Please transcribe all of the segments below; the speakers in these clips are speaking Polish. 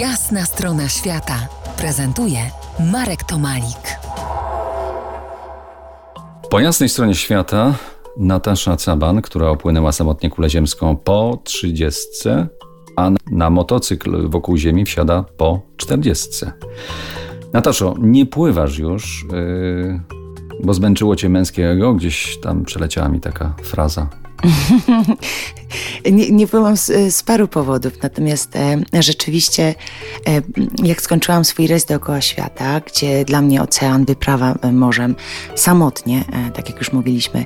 Jasna strona świata prezentuje Marek Tomalik. Po jasnej stronie świata Natasza Caban, która opłynęła samotnie kulę ziemską po 30, a na motocykl wokół Ziemi wsiada po 40. Nataszo, nie pływasz już, yy, bo zmęczyło cię męskie ego? Gdzieś tam przeleciała mi taka fraza. nie, nie byłam z, z, paru powodów, natomiast e, rzeczywiście e, jak skończyłam swój rejs dookoła świata, gdzie dla mnie ocean, wyprawa e, morzem samotnie, e, tak jak już mówiliśmy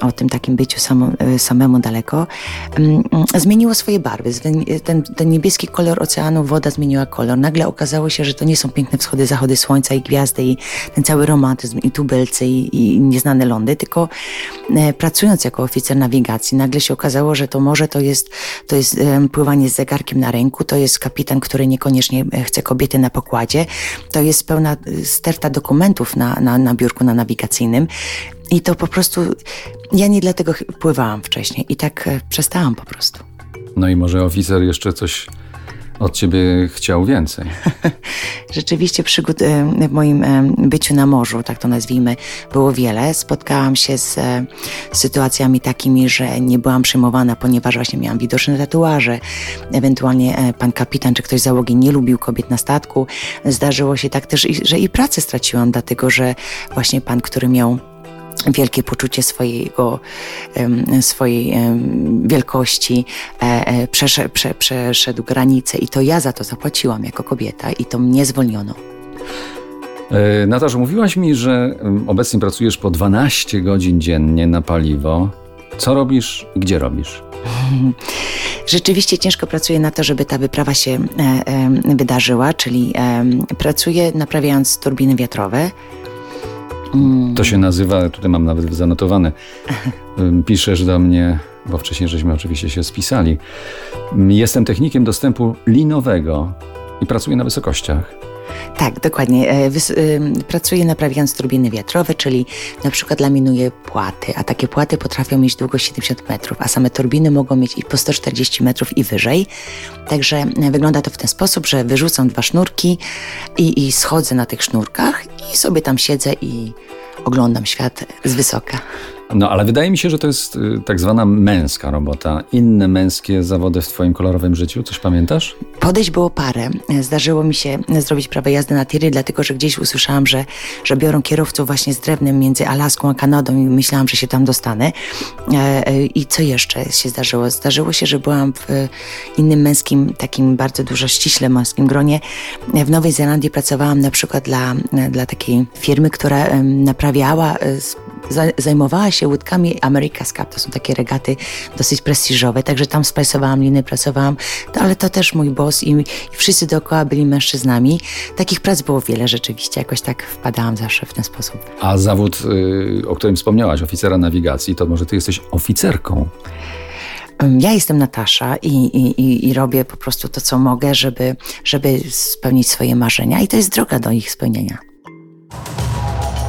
o tym takim byciu e, samemu daleko, mm, zmieniło swoje barwy. Ten, ten, niebieski kolor oceanu, woda zmieniła kolor. Nagle okazało się, że to nie są piękne wschody, zachody słońca i gwiazdy i ten cały romantyzm i tubylcy i, i nieznane lądy, tylko e, pracując jako oficer nawigacji, nagle się okazało, że to morze to jest, to jest pływanie z zegarkiem na ręku, to jest kapitan, który niekoniecznie e, chce kobiety na pokładzie, to jest pełna e, sterta dokumentów na, na, na biurku na nawigacyjnym. I to po prostu, ja nie dlatego pływałam wcześniej i tak e, przestałam po prostu. No i może oficer jeszcze coś od ciebie chciał więcej. Rzeczywiście przygód e, w moim e, byciu na morzu, tak to nazwijmy, było wiele. Spotkałam się z e, sytuacjami takimi, że nie byłam przyjmowana, ponieważ właśnie miałam widoczne tatuaże. Ewentualnie pan kapitan czy ktoś z załogi nie lubił kobiet na statku. Zdarzyło się tak też, że i pracę straciłam, dlatego że właśnie pan, który miał wielkie poczucie swojego, swojej wielkości, e, e, przeszedł, prze, przeszedł granicę i to ja za to zapłaciłam jako kobieta i to mnie zwolniono. E, Natasza, mówiłaś mi, że obecnie pracujesz po 12 godzin dziennie na paliwo. Co robisz i gdzie robisz? Rzeczywiście ciężko pracuję na to, żeby ta wyprawa się wydarzyła, czyli pracuję naprawiając turbiny wiatrowe, to się nazywa, tutaj mam nawet zanotowane, piszesz do mnie, bo wcześniej żeśmy oczywiście się spisali. Jestem technikiem dostępu linowego i pracuję na wysokościach. Tak, dokładnie. E, pracuję naprawiając turbiny wiatrowe, czyli na przykład laminuję płaty, a takie płaty potrafią mieć długość 70 metrów, a same turbiny mogą mieć i po 140 metrów i wyżej. Także e, wygląda to w ten sposób, że wyrzucam dwa sznurki i, i schodzę na tych sznurkach i sobie tam siedzę i oglądam świat z wysoka. No, ale wydaje mi się, że to jest y, tak zwana męska robota. Inne męskie zawody w Twoim kolorowym życiu, coś pamiętasz? Podejść było parę. Zdarzyło mi się zrobić prawo jazdy na tiry, dlatego że gdzieś usłyszałam, że, że biorą kierowców właśnie z drewnem między Alaską a Kanadą i myślałam, że się tam dostanę. E, e, I co jeszcze się zdarzyło? Zdarzyło się, że byłam w innym męskim, takim bardzo dużo ściśle męskim gronie. W Nowej Zelandii pracowałam na przykład dla, dla takiej firmy, która naprawiała e, zajmowała się łódkami America's Cup. To są takie regaty dosyć prestiżowe, także tam spajsowałam liny, pracowałam, to, ale to też mój boss i, i, wszyscy dookoła byli mężczyznami. Takich prac było wiele rzeczywiście, jakoś tak wpadałam zawsze w ten sposób. A zawód, y, o którym wspomniałaś, oficera nawigacji, to może ty jesteś oficerką? Ja jestem Natasza i, i, i, robię po prostu to, co mogę, żeby, żeby spełnić swoje marzenia, i to jest droga do ich spełnienia.